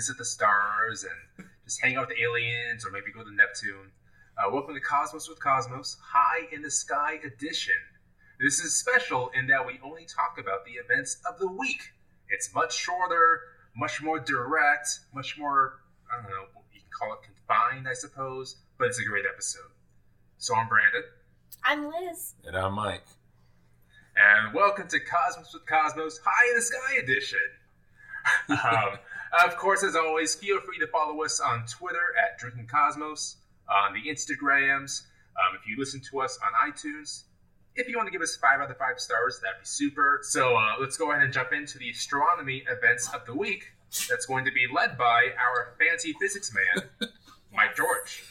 visit the stars and just hang out with aliens or maybe go to Neptune. Uh, welcome to Cosmos with Cosmos, High in the Sky edition. This is special in that we only talk about the events of the week. It's much shorter, much more direct, much more, I don't know, you can call it confined, I suppose, but it's a great episode. So I'm Brandon. I'm Liz. And I'm Mike. And welcome to Cosmos with Cosmos High in the Sky Edition. um, of course, as always, feel free to follow us on Twitter at Drinking Cosmos, on the Instagrams. Um, if you listen to us on iTunes, if you want to give us five out of five stars, that'd be super. So uh, let's go ahead and jump into the astronomy events of the week. That's going to be led by our fancy physics man, Mike George.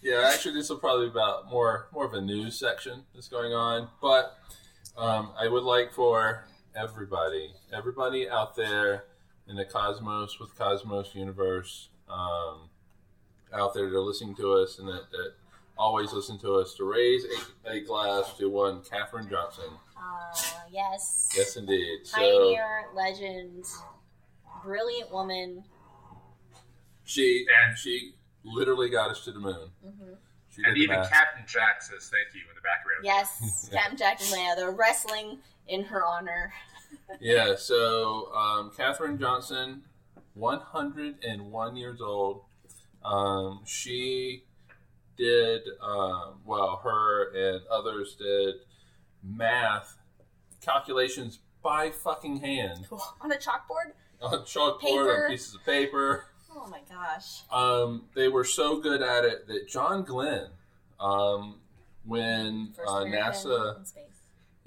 Yeah, actually, this will probably be about more more of a news section that's going on, but um, I would like for everybody, everybody out there in the cosmos with Cosmos universe, um, out there that are listening to us and that, that always listen to us, to raise a, a glass to one Katherine Johnson. Uh, yes. Yes, indeed. So Pioneer, legend, brilliant woman. she and she literally got us to the moon. hmm She And the even. Captain Jack says thank you in the background. Yes, Captain Jack and Leia. They're wrestling in her honor. Yeah, so um, Katherine Johnson, 101 years old. Um, she did, um, well, her and others did math calculations by fucking hand On a chalkboard? on a chalkboard, Paper. on pieces of paper. Oh my gosh. Um, they were so good at it that John Glenn, um, when uh, NASA.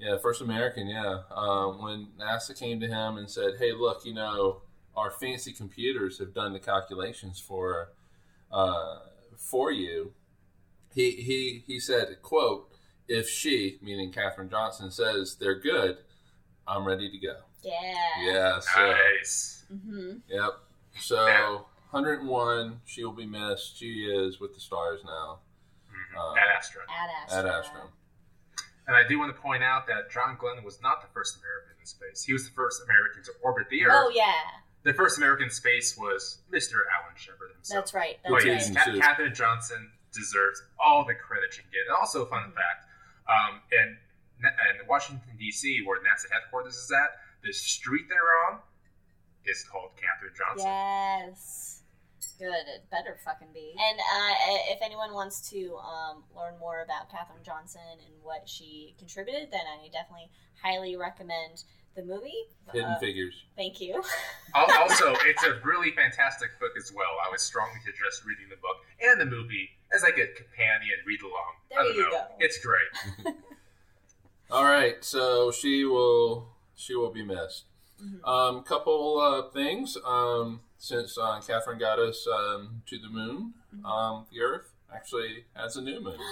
Yeah, first American. Yeah, um, when NASA came to him and said, "Hey, look, you know, our fancy computers have done the calculations for uh, for you," he he he said, "quote If she, meaning Katherine Johnson, says they're good, I'm ready to go." Yeah. Yeah. So Nice. hmm yep. So 101. She will be missed. She is with the stars now Mhm. Uh, At Astra. Ad Astra. at Astro. And I do want to point out that John Glenn was not the first American in space. He was the first American to orbit the Earth. Oh yeah, The first American in space was Mr. Alan Shepard himself. that's right. That's yeah. Is- right. Ca- Katherine Johnson deserves all the credit she can get. And also, fun Mhm. fact, um, in, in Washington, D.C., where NASA headquarters is at, the street they're on is called Katherine Johnson. Yes. Good. It better fucking be. And uh, if anyone wants to um, learn more about Katherine Johnson and what she contributed, then I definitely highly recommend the movie. Hidden Uh, Figures. thank you. Also, it's a really fantastic book as well. I would strongly suggest reading the book and the movie as like a companion read along. There I don't you know. go. It's great. All right, so she will she will be missed. Mhm. Um, couple uh, things um, since uh, Katherine got us um, to the moon, Mhm. um, the Earth actually has a new moon.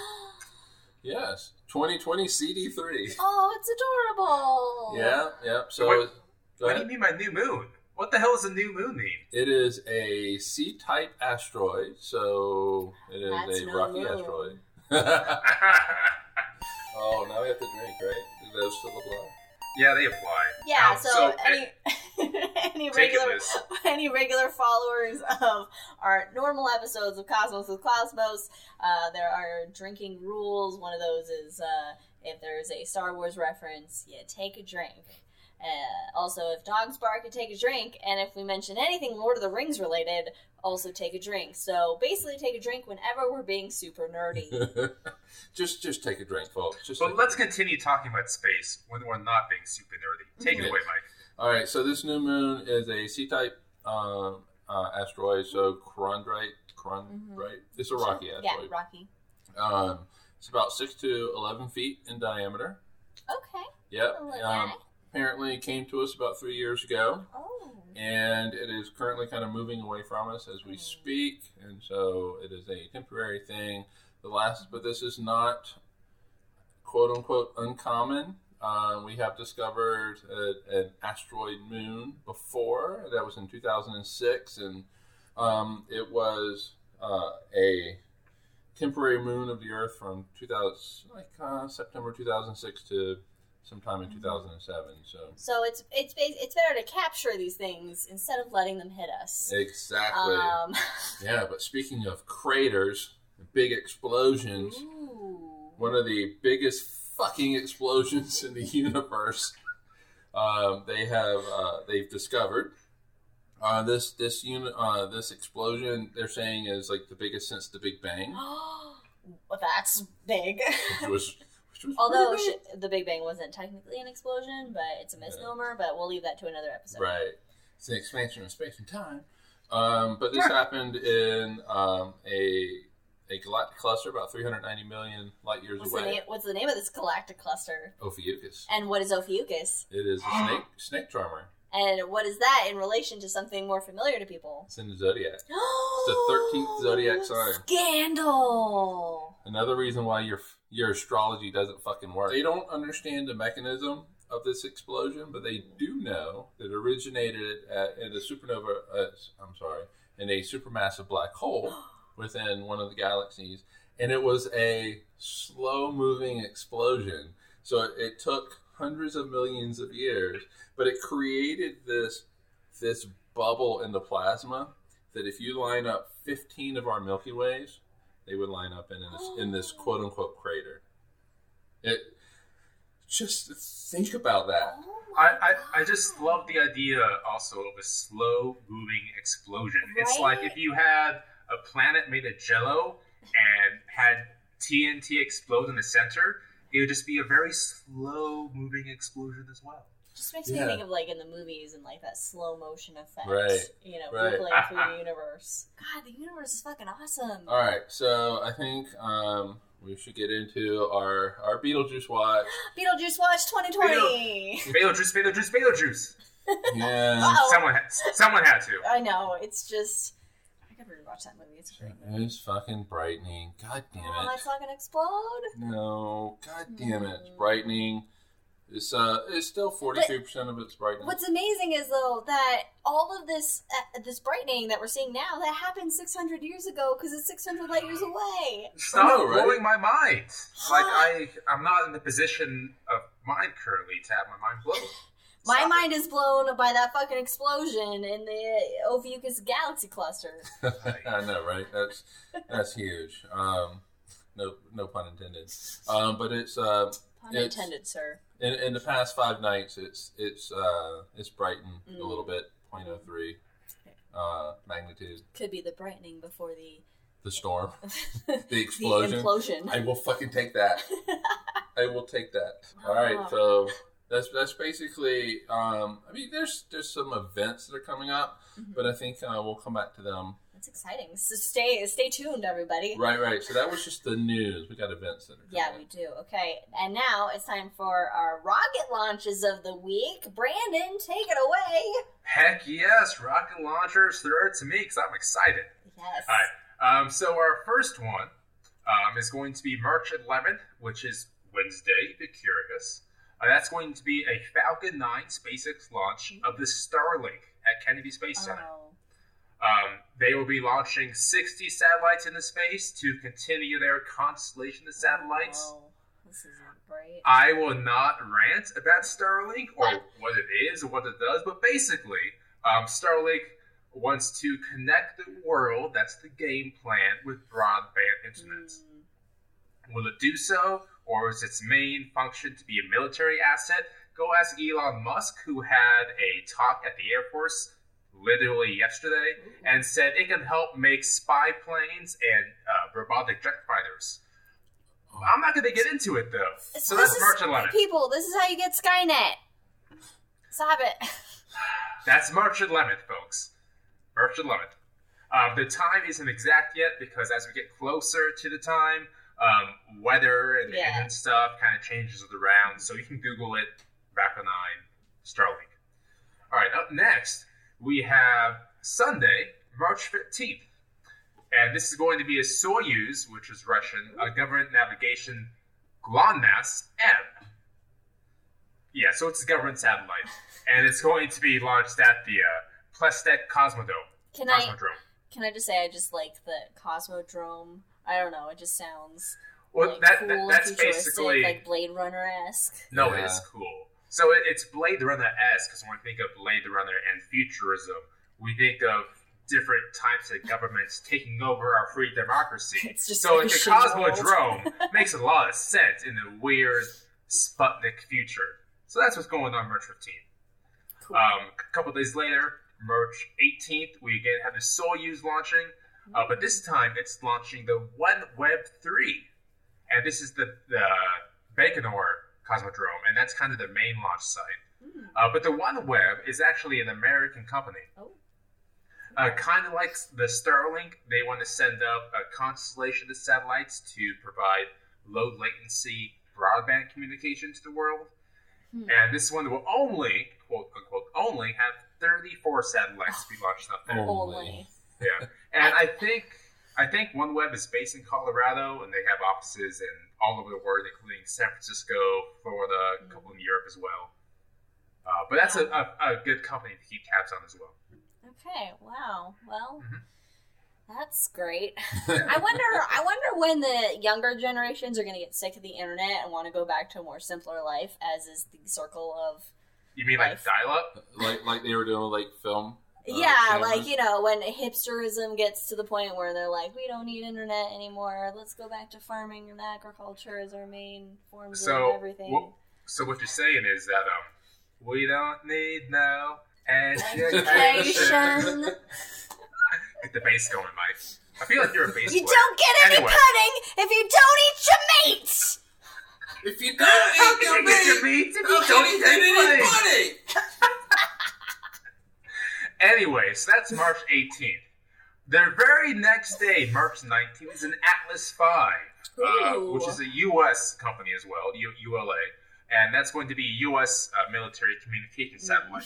Yes, 2020 CD3. oh, it's adorable. Yeah, yeah. So What- What do you mean by new moon? What the hell does a new moon mean? It is a C-type asteroid, so it is That's a no rocky moon. asteroid. oh, now we have to drink, right? Do those still apply? Yeah, they apply. Yeah. Um, so, eh, any any regular any regular followers of our normal episodes of Cosmos with Cosmos, uh, there are drinking rules. One of those is uh, if there's a Star Wars reference, you take a drink. Uh, also, if dogs bark, you take a drink. And if we mention anything Lord of the Rings related, also take a drink. So basically, take a drink whenever we're being super nerdy. just just take a drink, folks. Just But let's continue talking about space when we're not being super nerdy. Take it Mhm. away, Mike. All right, so this new moon is a C-type um, uh, asteroid, so chondrite. Chondrite. It's a rocky Mm-hmm. yeah, asteroid. Rocky. Um, it's about six to eleven feet in diameter. Okay. Yep. Look Um, apparently came to us about three years ago, Oh. and it is currently kind of moving away from us as we Hmm. speak, and so it is a temporary thing. The last, but this is not quote unquote uncommon. Uh, we have discovered a, an asteroid moon before. That was in 2006, and um, it was uh, a temporary moon of the Earth from 2000, like uh, September 2006 to sometime in 2007. So So it's it's it's better to capture these things instead of letting them hit us. exactly. Um, yeah, but speaking of craters, big explosions, ooh. one of the biggest fucking explosions in the universe. Um, they have uh, they've discovered uh, this this unit uh, this explosion. They're saying is like the biggest since the Big Bang, well, that's big. which was Although sh- the Big Bang wasn't technically an explosion, but it's a misnomer. But we'll leave that to another episode. Right. It's an expansion of space and time. Um, but this happened in um, a a galactic cluster about 390 million light years What's the away. name? What's the name of this galactic cluster? Ophiuchus. And what is Ophiuchus? It is a snake snake charmer. And what is that in relation to something more familiar to people? It's in the zodiac. It's the 13th zodiac sign. Scandal. Another reason why your your astrology doesn't fucking work. They don't understand the mechanism of this explosion, but they do know that it originated at, in a supernova. Uh, I'm sorry, in a supermassive black hole within one of the galaxies, and it was a slow moving explosion. So it, it took hundreds of millions of years, but it created this this bubble in the plasma that if you line up 15 of our Milky Ways, they would line up in this, in this quote unquote crater. It just think about that. I, I, I just love the idea also of a slow moving explosion. It's like if you had a planet made of jello and had TNT explode in the center, it would just be a very slow moving explosion as well. Just makes Yeah. me think of like in the movies and like that slow motion effect. Right. You know, Right. rippling through the universe. God, the universe is fucking awesome. All right, so I think um, we should get into our our Beetlejuice watch. Beetlejuice Watch 2020. Beetlejuice, Beetlejuice, Beetlejuice. Yeah, Uh-oh. Someone, had, someone had to. I know. It's just. I gotta rewatch that movie. It's great. it's fucking brightening. God damn it. Oh, it! it's not gonna explode. No, god damn it! It's Mm. brightening. It's uh, it's still forty three percent of it's brightening. What's amazing is though that all of this uh, this brightening that we're seeing now that happened 600 years ago because it's 600 light years away. Stop know, right? blowing my mind. Like I, I'm not in the position of mind currently to have my mind blown. My Stop mind is blown by that fucking explosion in the Ophiuchus galaxy cluster. I know, right? That's that's huge. Um, no, no pun intended. Um, but it's uh, Pun It's- intended, sir. in, in the past five nights, it's it's uh, it's brightened a Mm. little bit, 0.03 uh, magnitude. Could be the brightening before the The storm, the the explosion. implosion. I will fucking take that. I will take that. All right, so that's that's basically. Um, I mean, there's there's some events that are coming up, Mhm. but I think uh, we'll come back to them. That's exciting. So stay stay tuned, everybody. Right, right. So that was just the news. We got events that are. Yeah, we do. Okay, and now it's time for our rocket launches of the week. Brandon, take it away. Heck yes, rocket launchers throw it to me because I'm excited. Yes. All right. Um, so our first one um, is going to be March 11th, which is Wednesday. Be curious. Uh, that's going to be a Falcon 9 SpaceX launch of the Starlink at Kennedy Space Center. Oh. Um, they will be launching 60 satellites into space to continue their constellation of satellites. Oh, this isn't. I will not rant about Starlink or What? what it is or what it does, but basically, um, Starlink wants to connect the world. That's the game plan with broadband internet. Mm, Will it do so, or is its main function to be a military asset? Go ask Elon Musk, who had a talk at the Air Force literally yesterday and said it can help make spy planes and uh, robotic jet fighters. I'm not going to get into it though. So this that's is- March 11th. People, this is how you get Skynet. Stop it. That's March 11th, folks. March 11th. Uh, the time isn't exact yet because as we get closer to the time, um, weather and the Yeah. engine stuff kind of changes it around. So you can Google it, Falcon 9, Starlink. All right, up next, we have Sunday, March 15th. And this is going to be a Soyuz, which is Russian, a government navigation GLONASS M. Yeah, so it's a government satellite. and it's going to be launched at the uh, Plesetsk Cosmodrome. Can I can I just say I just like the Cosmodrome. I don't know, it just sounds Well, like, that, cool, that that's futuristic, basically like Blade Runner esque. no, Yeah. it's cool. So it, it's Blade Runner esque because when we think of Blade Runner and futurism, we think of different types of governments taking over our free democracy. It's just so like like a a shitty world. Cosmodrome makes a lot of sense in the weird Sputnik future. So that's what's going on March 15th. Cool. Um, a couple days later, March 18th, we again have the Soyuz launching, uh, but this time it's launching the OneWeb 3. And this is the, the Baikonur Cosmodrome, and that's kind of the main launch site. Hmm. Uh, but the OneWeb is actually an American company. Oh. Uh, kind of like the Starlink, they want to send up a constellation of satellites to provide low latency broadband communication to the world. Hmm. And this one will only, quote unquote, only have 34 satellites to be launched up there. Only. Yeah, and I think I think OneWeb is based in Colorado, and they have offices in all over the world, including San Francisco, Florida, a couple in Europe as well. Uh, but that's a, a, a good company to keep tabs on as well. Okay. Wow. Well, Mhm. that's great. I wonder. I wonder when the younger generations are going to get sick of the internet and want to go back to a more simpler life, as is the circle of. You mean like dial up? like like they were doing like film. Uh, yeah, cameras. like you know, when hipsterism gets to the point where they're like, we don't need internet anymore. Let's go back to farming and agriculture as our main forms So, of everything. wha- So what you're saying is that um, we don't need no education. Education. Get the bass going, Mike. I feel like you're a bass you player. don't get any Anyway. pudding if you don't eat your meat. If you don't eat your you meat, meat if how you can don't you eat get any any pudding? pudding? Anyway, so that's March 18th. The very next day, March 19th, is an Atlas V, uh, which is a U.S. company as well, U- ULA, and that's going to be a U.S. Uh, military communication satellite.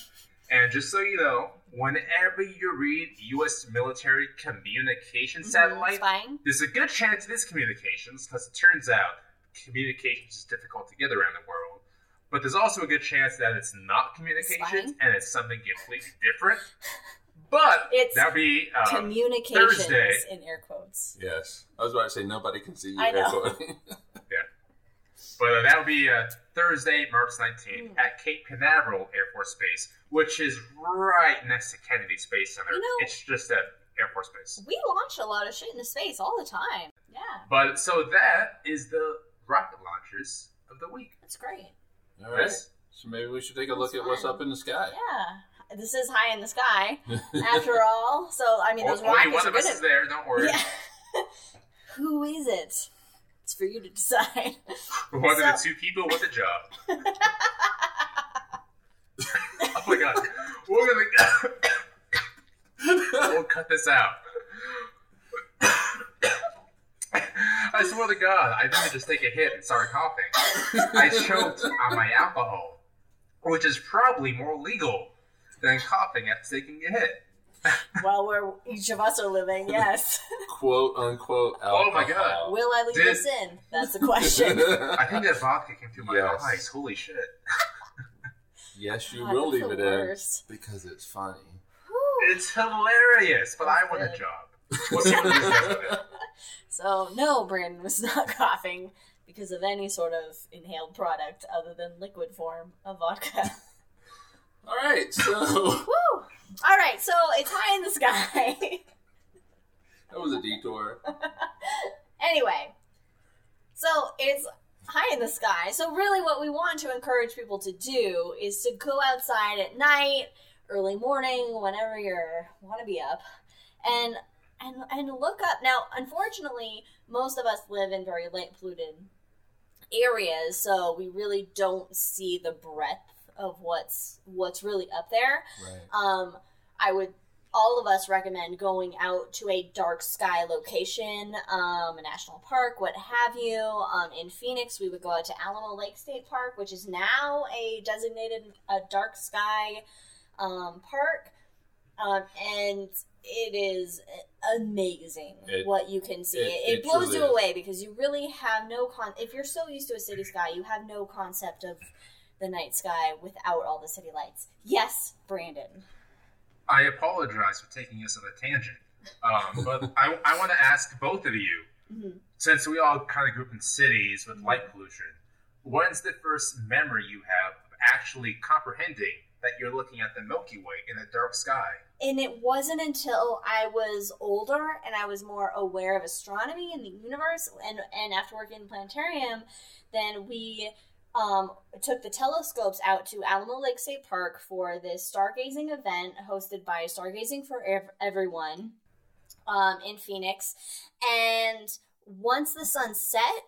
And just so you know, whenever you read U.S. military communication Mhm, satellite, It's fine. there's a good chance it is communications because it turns out communications is difficult to get around the world. But there's also a good chance that it's not communications fine. and it's something completely different. But It's that'll be um, Communications Thursday. in air quotes. Yes, I was about to say nobody can see you. I know. air quoting. but uh, that'll be uh, Thursday, March 19th Mm. at Cape Canaveral Air Force Base, which is right next to Kennedy Space Center. You know- it's just at Air Force Base. We launch a lot of shit into space all the time. Yeah, But so that is the rocket launchers of the week. that's great. All right, Yes. so maybe we should take a look That's at what's fun. up in the sky. Yeah, this is high in the sky after all. So I mean, those O- Only rockets one are of us gonna. is there. Don't worry. Yeah. Who is it? It's for you to decide. One of the two people with a job. oh my god. We're gonna we'll cut this out. I swear to God, I didn't just take a hit and start coughing. I choked on my alcohol, which is probably more legal than coughing after taking a hit. well, where each of us are living, yes. Quote unquote. Oh my. God. Will I leave Did- this in? That's the question. I think that vodka came through my Yes. eyes. Holy shit. yes, you God, will leave the it in because it's funny. Whew. It's hilarious, but I want a job. What people do with it? So no, Brandon was not coughing because of any sort of inhaled product other than liquid form of vodka. All right, so Woo! All right, so it's high in the sky. that was a detour. anyway, so it's high in the sky. So really, what we want to encourage people to do is to go outside at night, early morning, whenever you're want to be up, and and and look up. Now, unfortunately, most of us live in very light polluted areas, so we really don't see the breadth of what's what's really up there. Right. Um, I would all of us recommend going out to a dark sky location, um, a national park, what have you. Um, in Phoenix, we would go out to Alamo Lake State Park, which is now a designated a dark sky um, park, um, and it is amazing It- what you can see. it- It, it it blows truly you is. away because you really have no con. If you're so used to a city sky, you have no concept of the night sky without all the city lights. Yes, Brandon. I apologize for taking us on a tangent, um, but I, I want to ask both of you Mhm. Since we all kind of grew up in cities with light pollution, when's the first memory you have of actually comprehending that you're looking at the Milky Way in the dark sky? and it wasn't until I was older and I was more aware of astronomy and the universe, and and after working in planetarium, then we um, took the telescopes out to Alamo Lake State Park for this stargazing event hosted by Stargazing for Ev- Everyone um, in Phoenix, and once the sun set,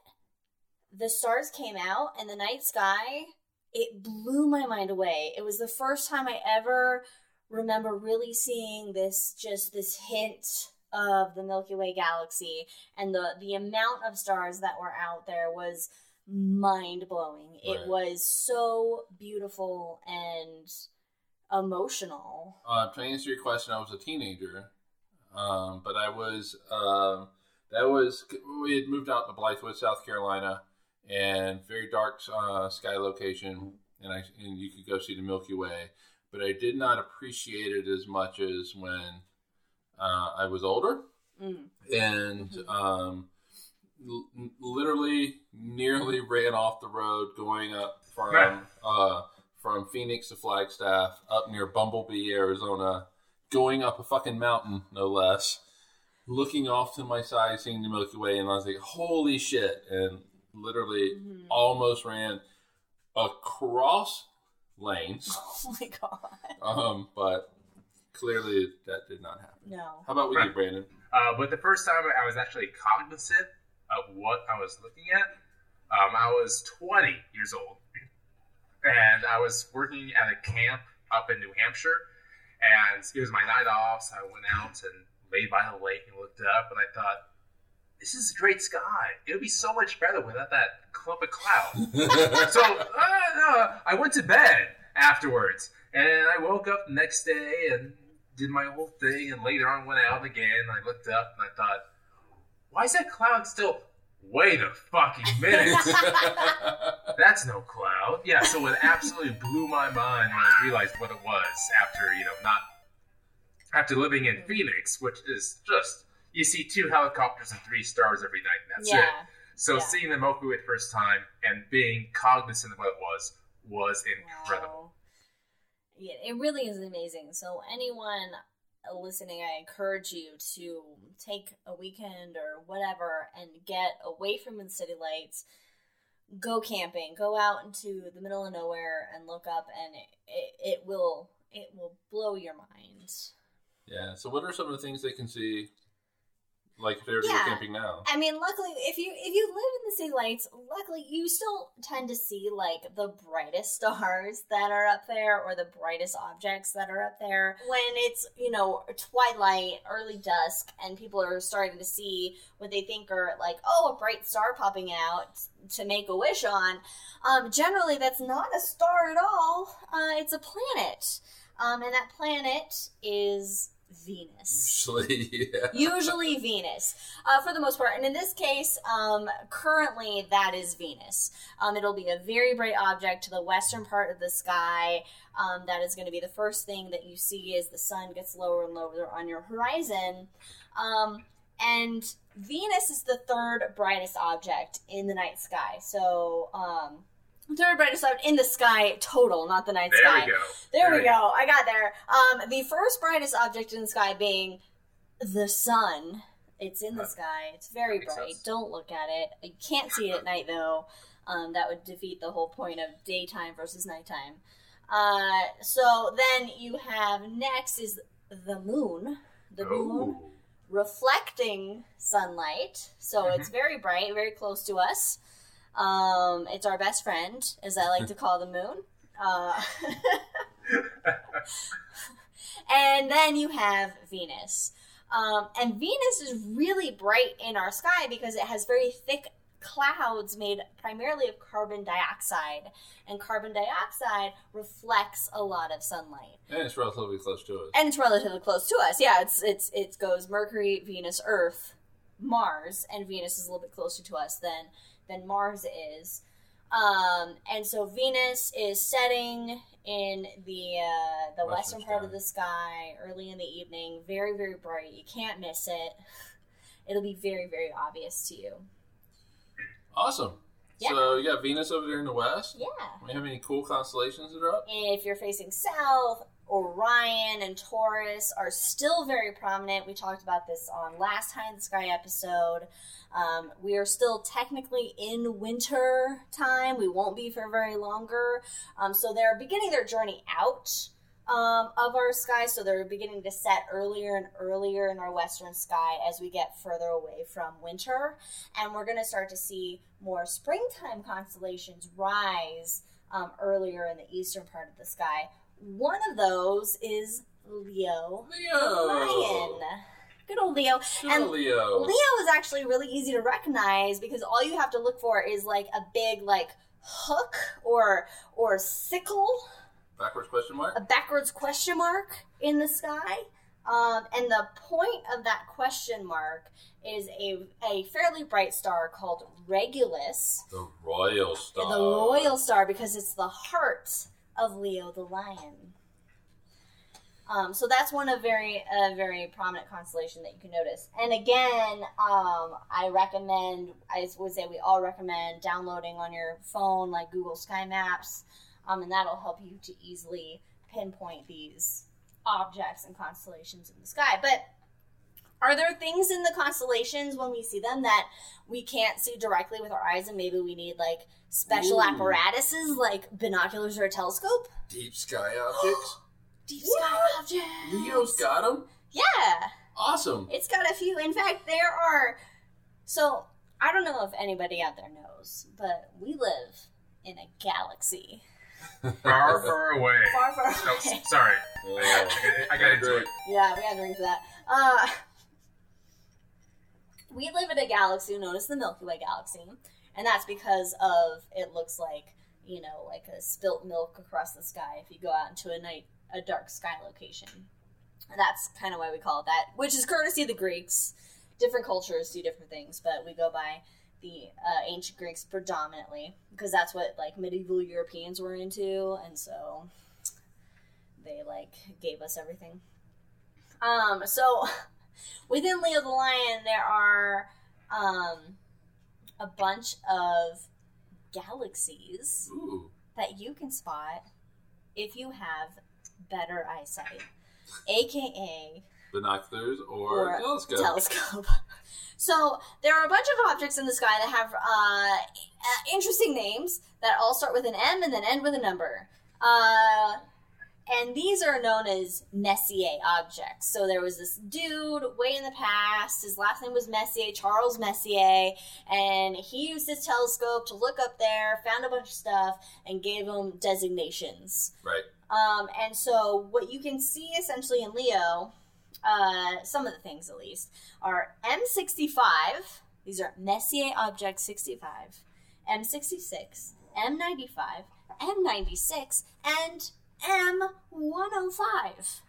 the stars came out and the night sky. It blew my mind away. It was the first time I ever remember really seeing this just this hint of the Milky Way galaxy and the the amount of stars that were out there was mind blowing. It was so beautiful and emotional. Uh, to answer your question, I was a teenager, um, but I was um, that was we had moved out to Blythewood, South Carolina, and very dark uh, sky location, and I and you could go see the Milky Way, but I did not appreciate it as much as when uh, I was older Mm. and um, l- literally nearly ran off the road going up from uh, from Phoenix to Flagstaff up near Bumblebee, Arizona, going up a fucking mountain, no less. Looking off to my side, seeing the Milky Way, and I was like, "Holy shit!" And literally Mhm. almost ran across lanes, Oh my god. um, but clearly that did not happen. No. How about with you, Brandon? Uh, but the first time I was actually cognizant of what I was looking at, um, I was 20 years old, and I was working at a camp up in New Hampshire, and it was my night off, so I went out and laid by the lake and looked up, and I thought, this is a great sky. It would be so much better without that clump of cloud. so uh, I went to bed afterwards, and I woke up the next day and did my whole thing, and later on went out again. I looked up and I thought, why is that cloud still? Wait a fucking minute, that's no cloud. Yeah, so it absolutely blew my mind when I realized what it was after you know not after living in Phoenix, which is just you see two helicopters and three stars every night, and that's yeah. it. So Yeah. seeing the Milky Way the first time and being cognizant of what it was was incredible. Wow. Yeah, it really is amazing. So anyone listening, I encourage you to take a weekend or whatever and get away from the city lights. Go camping. Go out into the middle of nowhere and look up, and it, it, it will it will blow your mind. Yeah. So, what are some of the things they can see, like if they were Yeah. camping now? I mean, luckily, if you if you live in the city lights, luckily you still tend to see like the brightest stars that are up there, or the brightest objects that are up there. When it's you know twilight, early dusk, and people are starting to see what they think are like oh a bright star popping out to make a wish on. Um, generally, that's not a star at all. Uh, it's a planet, um, and that planet is Venus Usually, yeah. usually Venus, uh, for the most part. And in this case, um, currently that is Venus. Um, it'll be a very bright object to the western part of the sky. Um, that is going to be the first thing that you see as the sun gets lower and lower on your horizon. Um, and Venus is the third brightest object in the night sky. So, um, third brightest object in the sky total, not the night There sky. we go. There we There you go. I got there. Um, the first brightest object in the sky being the sun. It's in the Huh. sky. It's very bright. sense. Don't look at it. You can't see it at night though. Um, that would defeat the whole point of daytime versus nighttime. Uh, so then you have next is the moon. The moon reflecting sunlight. So Mhm. it's very bright, very close to us. Um, it's our best friend, as I like to call the moon. Uh, and then you have Venus. Um, and Venus is really bright in our sky because it has very thick clouds made primarily of carbon dioxide. And carbon dioxide reflects a lot of sunlight and it's relatively close to us. and it's relatively close to us. Yeah, it's it's it goes Mercury, Venus, Earth, Mars, and Venus is a little bit closer to us than than Mars is. Um, and so Venus is setting in the uh, the western, Western part of the sky early in the evening, very very bright. You can't miss it. it'll be very, very obvious to you. Awesome. Yeah. So you got Venus over there in the west. Yeah. We have any cool constellations that are up? If you're facing south, Orion and Taurus are still very prominent. We talked about this on last High in the Sky episode. Um, we are still technically in winter time. We won't be for very longer. Um, so they're beginning their journey out um, of our sky. So they're beginning to set earlier and earlier in our western sky as we get further away from winter. And we're going to start to see more springtime constellations rise um, earlier in the eastern part of the sky. One of those is Leo, the Leo. lion. Good old Leo. Good And Leo. Leo is actually really easy to recognize because all you have to look for is like a big like hook or or sickle, Backwards question mark. a backwards question mark in the sky. Um, and the point of that question mark is a, a fairly bright star called Regulus, The Royal Star. the royal star, because it's the heart of Leo the lion. Um, so that's one of very a very prominent constellation that you can notice. And again, um, I recommend I would say we all recommend downloading on your phone like Google Sky Maps, um, and that'll help you to easily pinpoint these objects and constellations in the sky. But are there things in the constellations when we see them that we can't see directly with our eyes, and maybe we need like special Ooh. apparatuses like binoculars or a telescope? Deep sky objects. Deep sky objects. Leo's got them. Yeah, Awesome. it's got a few. In fact, there are. So I don't know if anybody out there knows, but we live in a galaxy Far, far away. far, far Oh, away. s- sorry. Yeah. I, I got into it. Yeah, we gotta drink for that. Uh, we live in a galaxy known as the Milky Way galaxy, and that's because of it looks like you know like a spilt milk across the sky if you go out into a night a dark sky location. And that's kind of why we call it that, which is courtesy of the Greeks. Different cultures do different things, but we go by the uh, ancient Greeks predominantly because that's what like medieval Europeans were into, and so they like gave us everything. Um, so within Leo the Lion, there are um, a bunch of galaxies Ooh. that you can spot if you have better eyesight, aka Binoculars or, Or telescope. telescope. So there are a bunch of objects in the sky that have uh, uh, interesting names that all start with an M and then end with a number. Uh, and these are known as Messier objects. So there was this dude way in the past. His last name was Messier, Charles Messier, and he used his telescope to look up there, found a bunch of stuff, and gave them designations. right. Um, and so what you can see essentially in Leo, uh, some of the things at least, are M65. These are Messier Object 65, M66, M95, M96, and M105.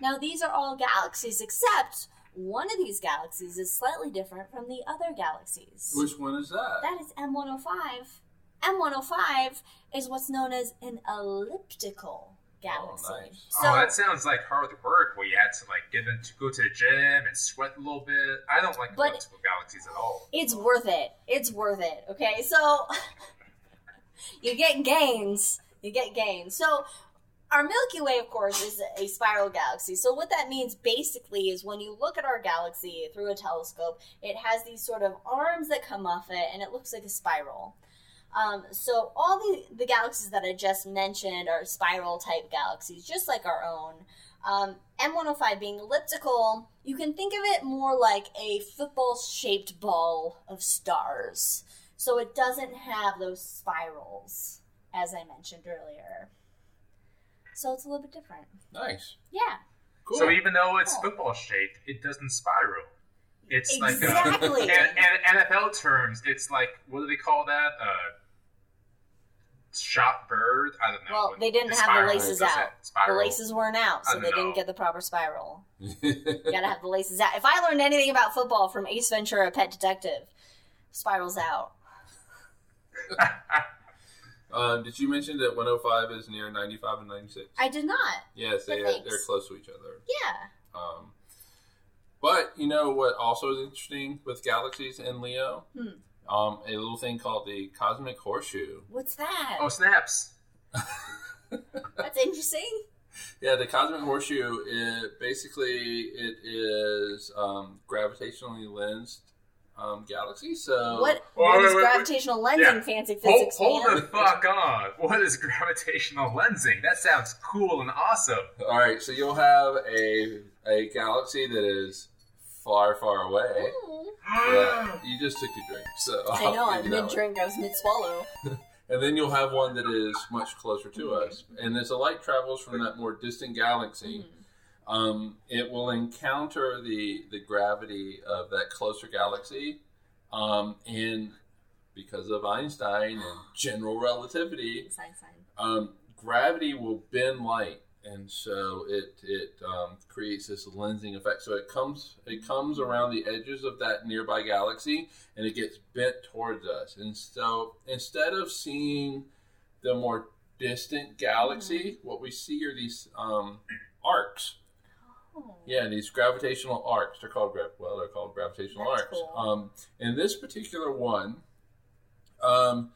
Now these are all galaxies except one of these galaxies is slightly different from the other galaxies. Which one is that? That is M105. M105 is what's known as an elliptical galaxy. Oh, nice. So, oh, that sounds like hard work where you had to like get into go to the gym and sweat a little bit. I don't like elliptical galaxies at all. it's worth it. It's worth it. Okay, so you get gains. You get gains. So our Milky Way, of course, is a spiral galaxy. So what that means basically is when you look at our galaxy through a telescope, it has these sort of arms that come off it, and it looks like a spiral. Um, so all the, the galaxies that I just mentioned are spiral type galaxies, just like our own. Um, M105 being elliptical, you can think of it more like a football shaped ball of stars. So it doesn't have those spirals, as I mentioned earlier. So it's a little bit different. Nice. Yeah. Cool. So even though it's Cool. football shaped, it doesn't spiral. It's like uh, Exactly. and, and NFL terms, it's like what do they call that? Uh, shot bird. I don't know. Well, they didn't it have the laces does it out. The laces weren't out, so they know. didn't get the proper spiral. You gotta have the laces out. If I learned anything about football from Ace Ventura, Pet Detective, spirals out. um, did you mention that 105 is near 95 and 96? I did not. yes, they, But thanks. they're close to each other. Yeah. Um, but you know what also is interesting with galaxies in Leo? Hmm. Um, a little thing called the cosmic horseshoe. What's that? Oh, snaps. That's interesting. Yeah, the cosmic horseshoe. It basically it is um, gravitationally lensed um, galaxy. So What, what wait, is wait, wait. gravitational lensing, Yeah. fancy Hold, physics hold man? the fuck on. What is gravitational lensing? That sounds cool and awesome. All right, so you'll have a a galaxy that is far, far away. Mm. Yeah, you just took a drink, so I I'll know, I'm mid drink. I was mid swallow. And then you'll have one that is much closer to us. And as the light travels from that more distant galaxy, Mm. Um, it will encounter the the gravity of that closer galaxy, um, and because of Einstein and general relativity, um, gravity will bend light, and so it it um, creates this lensing effect. So it comes it comes around the edges of that nearby galaxy, and it gets bent towards us. And so instead of seeing the more distant galaxy, what we see are these um, arcs. Oh. Yeah, these gravitational arcs. They're called. Well, they're called gravitational That's arcs. cool. Um, in this particular one, um,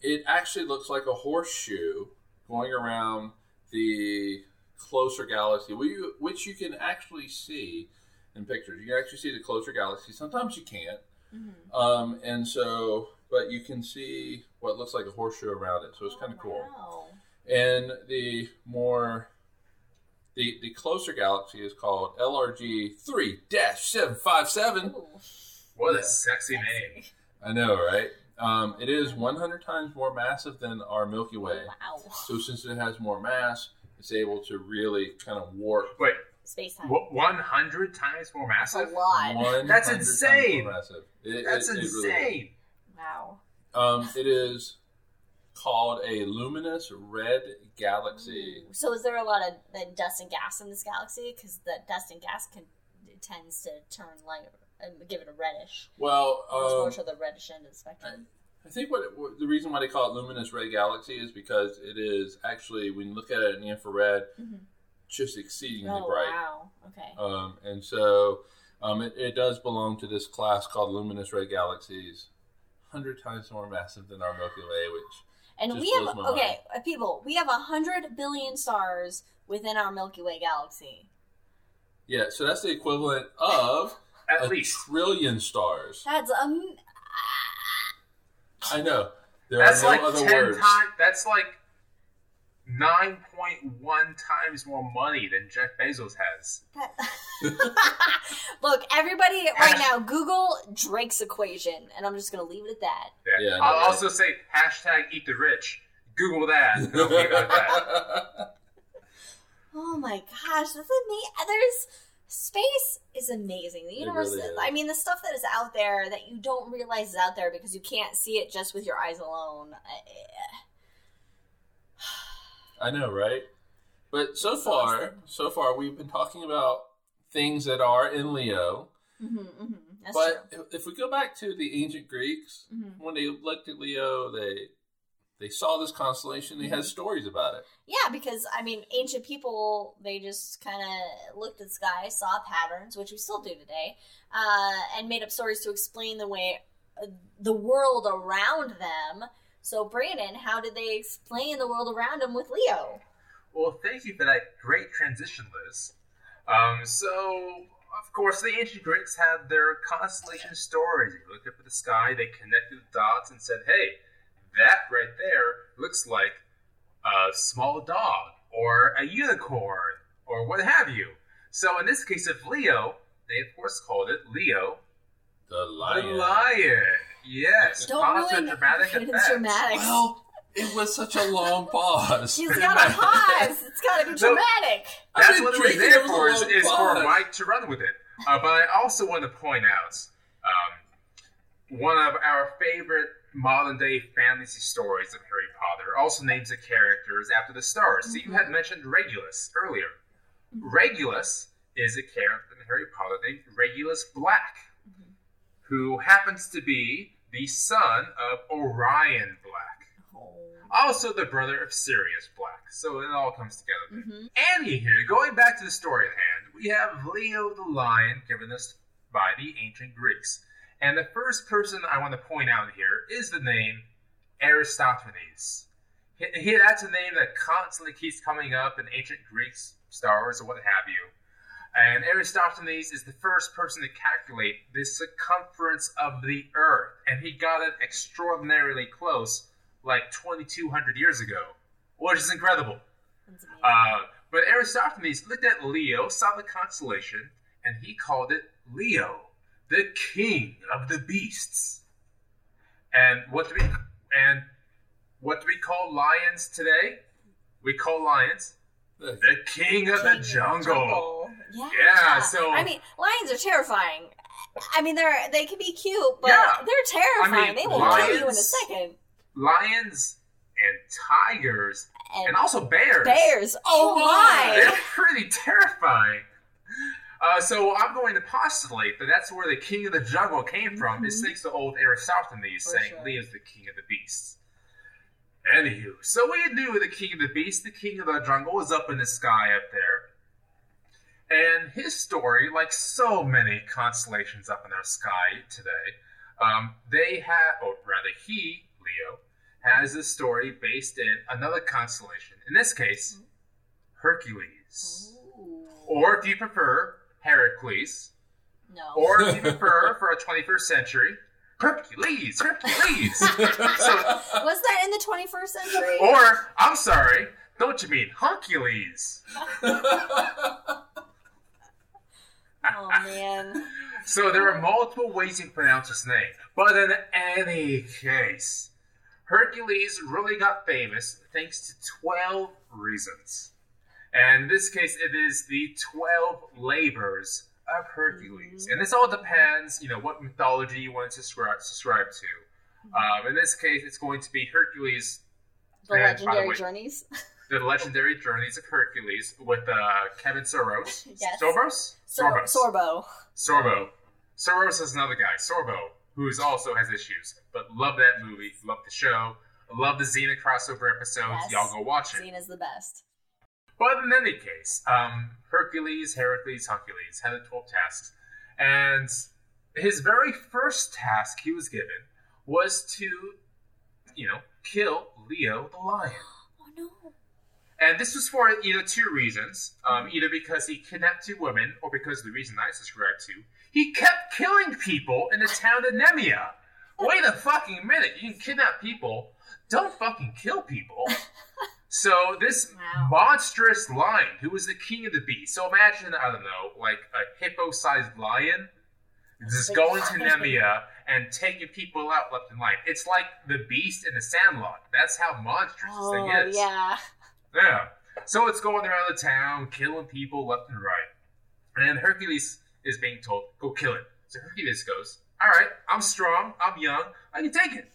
it actually looks like a horseshoe going around the closer galaxy, which you, can actually see in pictures. You can actually see the closer galaxy. Sometimes you can't. Mhm. Um, and so, but you can see what looks like a horseshoe around it. So it's Oh, kind of cool. wow. And the more the the closer galaxy is called LRG three seven five seven. Ooh. What Yeah. a sexy name. I know, right? Um, it is 100 times more massive than our Milky Way. Wow. So since it has more mass, it's able to really kind of warp. Wait, Space time. 100 times more That's a massive? lot. 100 That's times insane. more massive. It- That's it- it really insane. Wow. um, it is called a luminous red galaxy. Ooh. So is there a lot of dust and gas in this galaxy? Because the dust and gas can tends to turn light and give it a reddish. Well, It's more um, to the reddish end of the spectrum. I think what, the reason why they call it luminous red galaxy is because it is actually when you look at it in the infrared, Mhm. just exceedingly Oh bright. wow. Okay. Um, and so um, it, it does belong to this class called luminous red galaxies, hundred times more massive than our Milky Way, which And just we have okay, uh, people. We have a hundred billion stars within our Milky Way galaxy. yeah, so that's the equivalent of At a least. trillion stars. That's um. I know there That's are no like other 10 words. times. That's like 9.1 times more money than Jeff Bezos has. Look, everybody right now, Google Drake's equation, and I'm just gonna leave it at that. Yeah. Yeah, I'll no, also say hashtag eat the rich. Google that. and I'll leave it at that. Oh my gosh, that's amazing. There's space is amazing. The universe. really is. I mean, the stuff that is out there that you don't realize is out there because you can't see it just with your eyes alone. I- I know, right? But so far, so far, we've been talking about things that are in Leo. Mhm, mhm. But true. if we go back to the ancient Greeks, Mhm. when they looked at Leo, they they saw this constellation. They had Mhm. stories about it. Yeah, because I mean, ancient people they just kind of looked at the sky, saw patterns, which we still do today, uh, and made up stories to explain the way uh, the world around them. So, Brandon, how did they explain the world around them with Leo? Well, thank you for that great transition, Liz. Um, so, of course, the ancient Greeks had their constellation stories. They looked up at the sky, they connected the dots, and said, "Hey, that right there looks like a small dog or a unicorn or what have you." So, in this case of Leo, they of course called it Leo The the lion. Lion. Yes, Don't positive ruin dramatic effects. dramatic. Well, it was such a long pause. He's got to pause. It's got to be So- dramatic. I've what it was there it for, is, is for pause. Mike to run with it. Uh, but I also want to point out um, one of our favorite modern day fantasy stories of Harry Potter also names the characters after the stars. So you had mentioned Regulus earlier. Regulus is a character in Harry Potter named Regulus Black, who happens to be the son of Orion Black, also the brother of Sirius Black. So it all comes together. Mhm. Anywho, going back to the story at hand, we have Leo the lion given us by the ancient Greeks. And the first person I want to point out here is the name Aristophanes. He, he- that's a name that constantly keeps coming up in ancient Greeks, Star Wars, or what have you. And Aristophanes is the first person to calculate the circumference of the Earth, and he got it extraordinarily close, like 2,200 years ago, which is incredible. Uh, but Aristophanes looked at Leo, saw the constellation, and he called it Leo, the king of the beasts. And what do we and what do we call lions today? We call lions the king of the King jungle. Yeah. Yeah, so- I mean, lions are terrifying. I mean, they're they can be cute, but Yeah. they're terrifying. I mean, they will kill you in a second. Lions and tigers And, and also bears. bears. Oh my! They're pretty terrifying. Uh, so I'm going to postulate that that's where the king of the jungle came from. Is Mhm. thanks to old Aristophanes For saying sure. Leo's the king of the beasts. Anywho, so we knew the king of the beasts, the king of the jungle, was up in the sky up there. And his story, like so many constellations up in our sky today, um, they have, or rather, he, Leo, has a story based in another constellation. In this case, Hercules. Ooh. Or if you prefer, Heracles. no. Or if you prefer, for a 21st century, Hercules, Hercules. so, was that in the 21st century? or, I'm sorry, don't you mean Hercules? oh man. So there are multiple ways you can pronounce his name. But in any case, Hercules really got famous thanks to 12 reasons. And in this case, it is the 12 labors of Hercules. And this all depends, you know, what mythology you want to subscribe, subscribe to. Um, in this case, it's going to be Hercules, The And legendary way- journeys. the legendary journeys of Hercules with uh, Kevin Soros. Yes. Soros? Sor- Sorbos. Sorbo. Sorbo. Soros is another guy, Sorbo, who is also has issues, but love that movie, love the show, love the Xena crossover episodes. Yes. Y'all go watch it. Xena's the best. But in any case, um, Hercules, Heracles, Hercules had the 12 tasks. And his very first task he was given was to, you know, kill Leo the lion. Oh no. And this was for either two reasons. Um, either because he kidnapped two women, or because the reason I subscribe to, he kept killing people in the town of Nemea. Wait a fucking minute. You can kidnap people. Don't fucking kill people. So this Wow. monstrous lion, who was the king of the beasts. So imagine, I don't know, like a hippo-sized lion, just going to. Nemea and taking people out left and right. It's like the beast in the Sandlot. That's how monstrous this Oh thing is. yeah. Yeah. So it's going around the town, killing people left and right. And then Hercules is being told, go kill it. So Hercules goes, All right, I'm strong, I'm young, I can take it.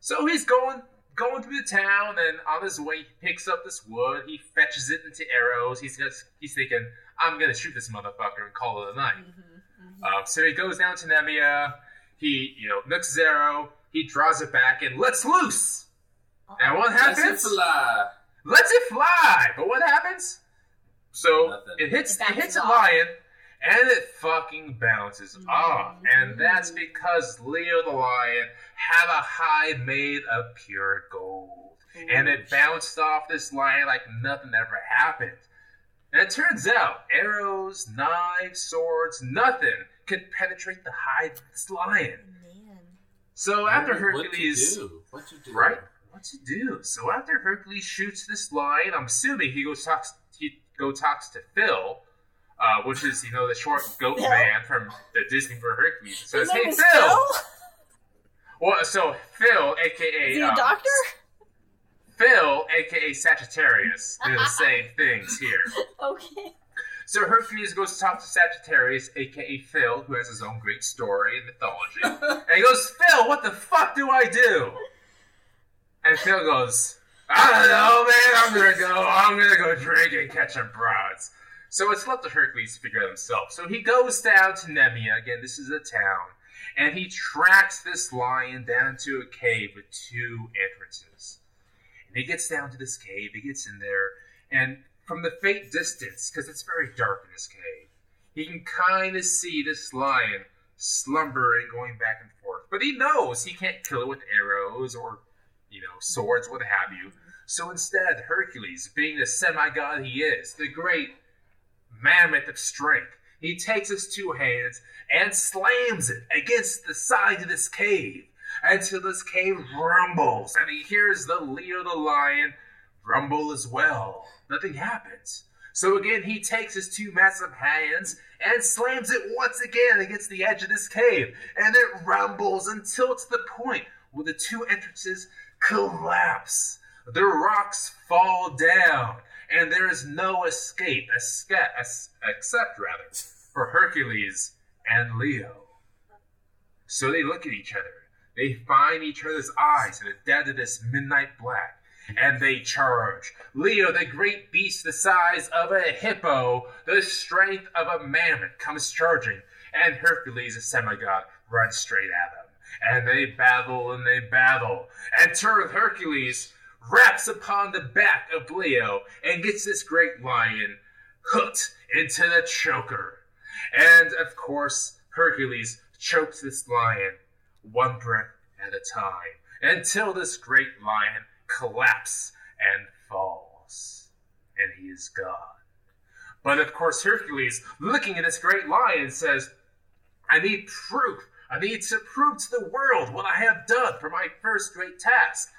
So he's going going through the town, and on his way, he picks up this wood, he fetches it into arrows. He's just, he's thinking, I'm gonna shoot this motherfucker and call it a night. Mm-hmm. Uh, so he goes down to Nemea, he, you know, nooks his arrow, he draws it back, and lets loose. And what happens? a fly. Lets it fly. But what happens? So Nothing. it hits It it, bounces hits a lion and it fucking bounces Mhm. off. And that's because Leo the lion had a hide made of pure gold. And it bounced off this lion like nothing ever happened. And it turns out arrows, knives, swords, nothing could penetrate the hide of this lion. Man. So after What- Hercules What to do? What to do? Right? What to do? So after Hercules shoots this lion, I'm assuming he goes talks he go talks to Phil, uh, which is you know the short goat Phil? man from the Disney for Hercules. So His it's hey Phil. Phil? Well, so Phil, aka Is he um, doctor? Phil, aka Sagittarius, do the same things here. Okay. So Hercules goes to talk to Sagittarius, aka Phil, who has his own great story and mythology. And he goes, Phil, what the fuck do I do? And Phil goes, I don't know, man. I'm gonna go. I'm gonna go drink and catch some broads. So it's left to Hercules to figure out himself. So he goes down to Nemea. Again, this is a town. And he tracks this lion down to a cave with two entrances. And he gets down to this cave. He gets in there. And from the faint distance, because it's very dark in this cave, he can kind of see this lion slumbering, going back and forth. But he knows he can't kill it with arrows or, you know, swords, what have you. So instead, Hercules, being the semi god he is, the great mammoth of strength, he takes his two hands and slams it against the side of this cave until this cave rumbles and he hears the Leo the lion rumble as well. Nothing happens. So again, he takes his two massive hands and slams it once again against the edge of this cave, and it rumbles until to the point where the two entrances collapse. The rocks fall down, and there is no escape, esca- es- except rather for Hercules and Leo. So they look at each other. They find each other's eyes in the dead of this midnight black, and they charge. Leo, the great beast the size of a hippo, the strength of a mammoth, comes charging, and Hercules, the semigod, runs straight at them. And they battle and they battle, and turn Hercules wraps upon the back of Leo and gets this great lion hooked into the choker. And of course, Hercules chokes this lion one breath at a time until this great lion collapses and falls. And he is gone. But of course, Hercules, looking at this great lion, says, I need proof. I need to prove to the world what I have done for my first great task.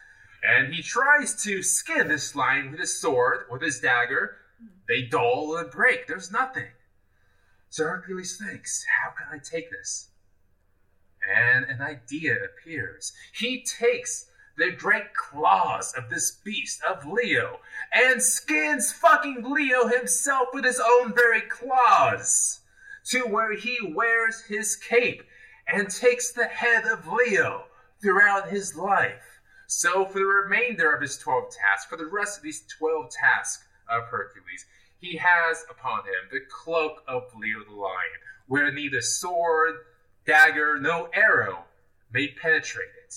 And he tries to skin this lion with his sword, with his dagger. They dull and break. There's nothing. So Hercules thinks, how can I take this? And an idea appears. He takes the great claws of this beast of Leo and skins fucking Leo himself with his own very claws to where he wears his cape and takes the head of Leo throughout his life. So, for the remainder of his 12 tasks, for the rest of these 12 tasks of Hercules, he has upon him the cloak of Leo the lion, where neither sword, dagger, no arrow may penetrate it.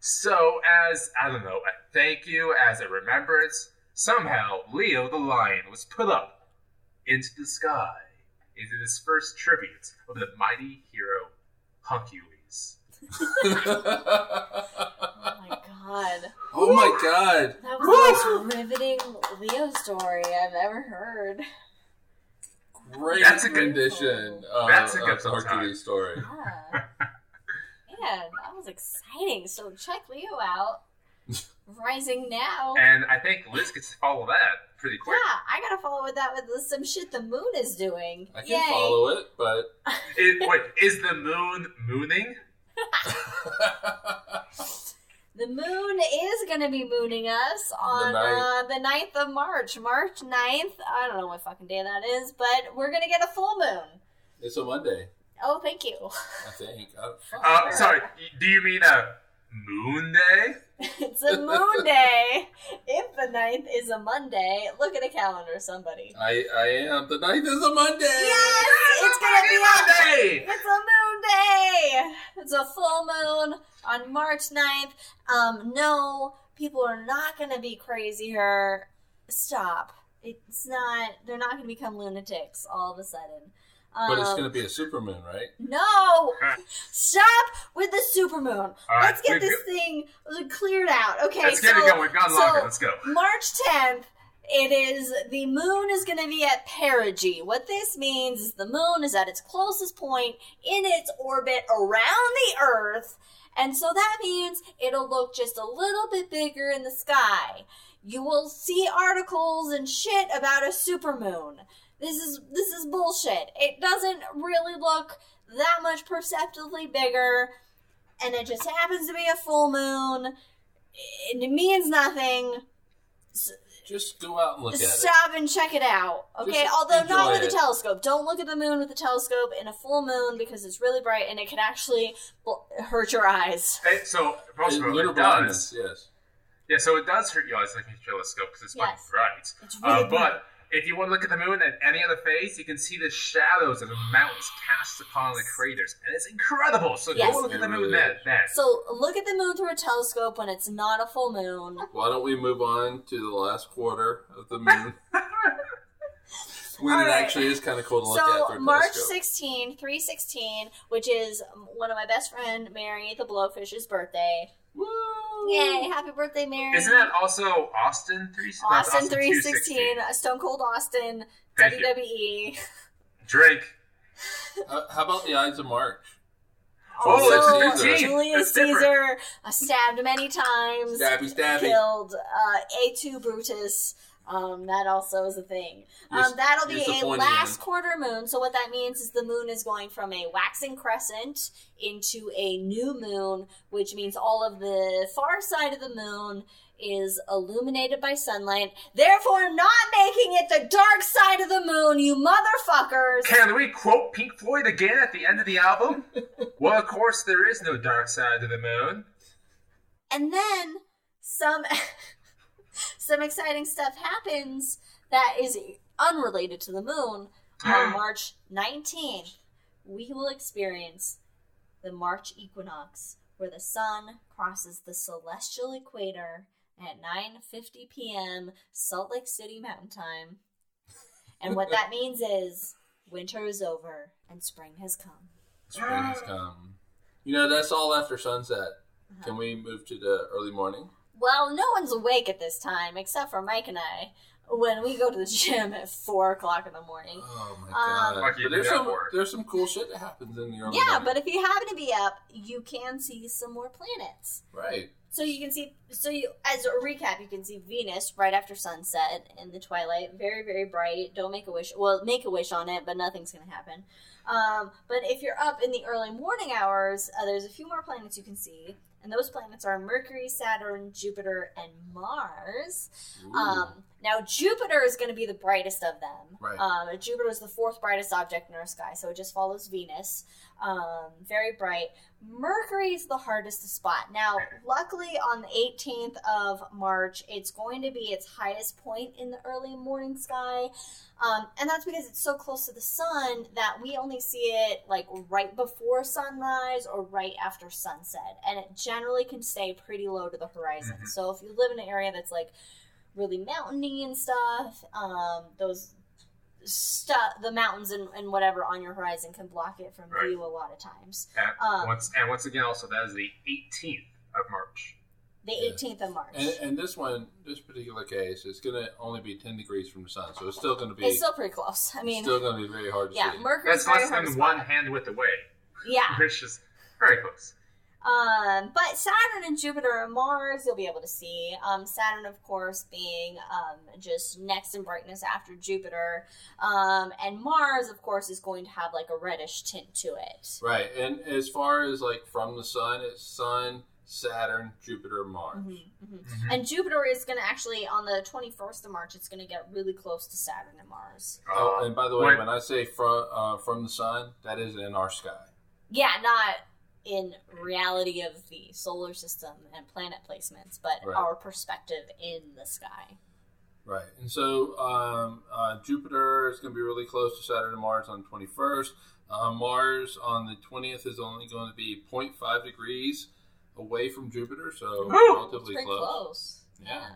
So, as, I don't know, a thank you, as a remembrance, somehow Leo the lion was put up into the sky into this first tribute of the mighty hero Hercules. Oh my god. oh my god. That was the most riveting Leo story I've ever heard. Great That's a good- rendition of, That's uh, a good uh, of the time. Hercules story. Yeah. Man, that was exciting. So check Leo out. Rising now. And I think Liz gets to follow that pretty quick. Yeah, I gotta follow with that with some shit the moon is doing. I can Yay. follow it, but It, wait, is the moon mooning? The moon is to be mooning us on The uh, the 9th of March. March 9th. I don't know what fucking day that is, but we're to get a full moon. it's a Monday, Oh, thank you. I think. I, fuck. Uh, sorry, do you mean a moon day? it's a moon day. If the 9th is a Monday, look at a calendar, somebody. I, I am. The ninth is a Monday. Yes! It's to be a Monday! It's a moon day. It's a full moon on March 9th. Um, no, people are not going to be crazy here. Stop. It's not. They're not going to become lunatics all of a sudden. Um, But it's going to be a supermoon, right? no. Stop with the supermoon. All right, Let's get we've this thing cleared out. Okay, Let's so get it going. We've gone so- longer. Let's go. March 10th, it is the moon is going to be at perigee. What this means is the moon is at its closest point in its orbit around the Earth, and so that means it'll look just a little bit bigger in the sky. You will see articles and shit about a supermoon. This is this is bullshit. It doesn't really look that much perceptibly bigger, and it just happens to be a full moon. It means nothing. Just go out and look at it. Stop and check it out. Okay, Just although not enjoy with a telescope. Don't look at the moon with a telescope in a full moon because it's really bright and it can actually bl- hurt your eyes. Hey, so, most of it, it does. blindness, yes. Yeah, so it does hurt your eyes looking like a telescope because it's Yes. bright. It's really Uh, but if you want to look at the moon at any other phase, you can see the shadows of the mountains cast upon the craters, and it's incredible. So Yes. go look at the moon really then. then. So look at the moon through a telescope when it's not a full moon. Why don't we move on to the last quarter of the moon? when All it right. actually is kind of cool to look at So through a March telescope. 16, 316, which is um, one of my best friend Mary the Blowfish's birthday. Woo! Yay! Happy birthday, Mary! Isn't that also Austin three? that's Austin three 216. sixteen, Stone Cold Austin, Thank you. WWE. Drink. How, how about the Ides of March? Oh, Also, Caesar. Julius Caesar uh, stabbed many times, Stabby, stabby. killed uh, Et tu Brutus. Um, that also is a thing. Um, that'll be a last quarter moon. So what that means is the moon is going from a waxing crescent into a new moon, which means all of the far side of the moon is illuminated by sunlight, therefore not making it the dark side of the moon, you motherfuckers. Can we quote Pink Floyd again at the end of the album? well, of course, there is no dark side of the moon. and then some some exciting stuff happens that is unrelated to the moon on March 19th. We will experience the March equinox where the sun crosses the celestial equator at 9:50 p.m. Salt Lake City Mountain Time. And what that means is winter is over and spring has come. Spring has come. You know, that's all after sunset. Uh-huh. Can we move to the early morning? Well, no one's awake at this time except for Mike and I when we go to the gym at four o'clock in the morning. Oh my Um, god! What can But there's some for? there's some cool shit that happens in the early Yeah, morning. but if you happen to be up, you can see some more planets. right. So you can see, so you, as a recap, you can see Venus right after sunset in the twilight, very very bright. Don't make a wish. Well, make a wish on it, but nothing's gonna happen. Um, but if you're up in the early morning hours, uh, there's a few more planets you can see, and those planets are Mercury, Saturn, Jupiter, and Mars. Um, now Jupiter is going to be the brightest of them. Right. Um, Jupiter is the fourth brightest object in our sky, so it just follows Venus. Um, very bright. Mercury is the hardest to spot. Now, luckily, on the 18th of March, it's going to be its highest point in the early morning sky, um, and that's because it's so close to the sun that we only see it like right before sunrise or right after sunset, and it generally can stay pretty low to the horizon. Mhm. So if you live in an area that's like really mountainy and stuff, um, those stuff, the mountains and, and whatever on your horizon can block it from Right. view a lot of times. And, Um, once, and once again, also, that is the 18th of March. The Yeah. 18th of March. And, and this one, this particular case, is going to only be 10 degrees from the sun, so it's still going to be it's still pretty close. I mean, still going to be very hard to yeah, see. Mercury's That's less to than one hand width away, Yeah. which is very close. Um, but Saturn and Jupiter and Mars, you'll be able to see. Um, Saturn, of course, being um, just next in brightness after Jupiter. Um, and Mars, of course, is going to have like a reddish tint to it. Right, and as far as like from the sun, it's Sun, Saturn, Jupiter, Mars. Mhm, mhm. Mhm. And Jupiter is going to actually, on the 21st of March, it's going to get really close to Saturn and Mars. Oh, and by the way, when- when I say from uh, from the sun, that is in our sky. Yeah, not in reality of the solar system and planet placements, but Right. our perspective in the sky. Right, and so um, uh, Jupiter is going to be really close to Saturn and Mars on the 21st. Uh, Mars on the 20th is only going to be 0.5 degrees away from Jupiter, so! Relatively close. close. Yeah.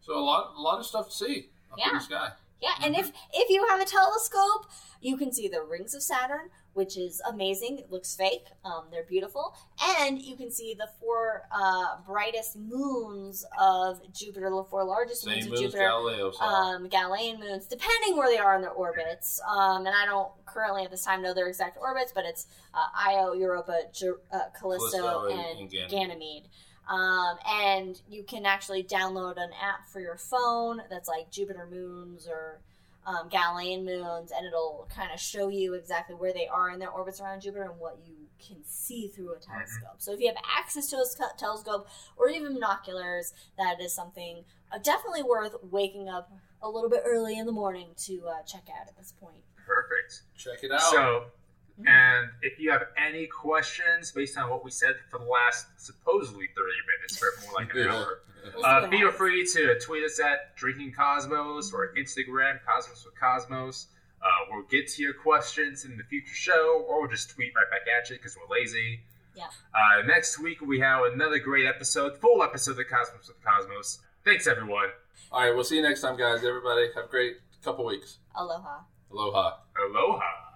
So a lot, a lot of stuff to see up in the sky. Yeah, and if if you have a telescope, you can see the rings of Saturn, which is amazing. It looks fake. Um, they're beautiful, and you can see the four uh, brightest moons of Jupiter, the four largest moons of Jupiter. Galileo um, Galilean moons, depending where they are in their orbits. Um, and I don't currently at this time know their exact orbits, but it's uh, Io, Europa, Ju- uh, Callisto, Callisto and- and, and Ganymede. Ganymede. Um, and you can actually download an app for your phone that's like Jupiter moons or um, Galilean moons, and it'll kind of show you exactly where they are in their orbits around Jupiter and what you can see through a telescope. So if you have access to a telescope or even binoculars, that is something uh, definitely worth waking up a little bit early in the morning to uh, check out at this point. Perfect. Check it out. So And if you have any questions based on what we said for the last supposedly 30 minutes, or more like an hour, We'll uh, feel free to tweet us at Drinking Cosmos or Instagram Cosmos with Cosmos. Uh, we'll get to your questions in the future show, or we'll just tweet right back at you because we're lazy. Yeah. Uh, next week we have another great episode, full episode of Cosmos with Cosmos. Thanks everyone. All right, we'll see you next time, guys. Everybody, have a great couple weeks. Aloha. Aloha. Aloha.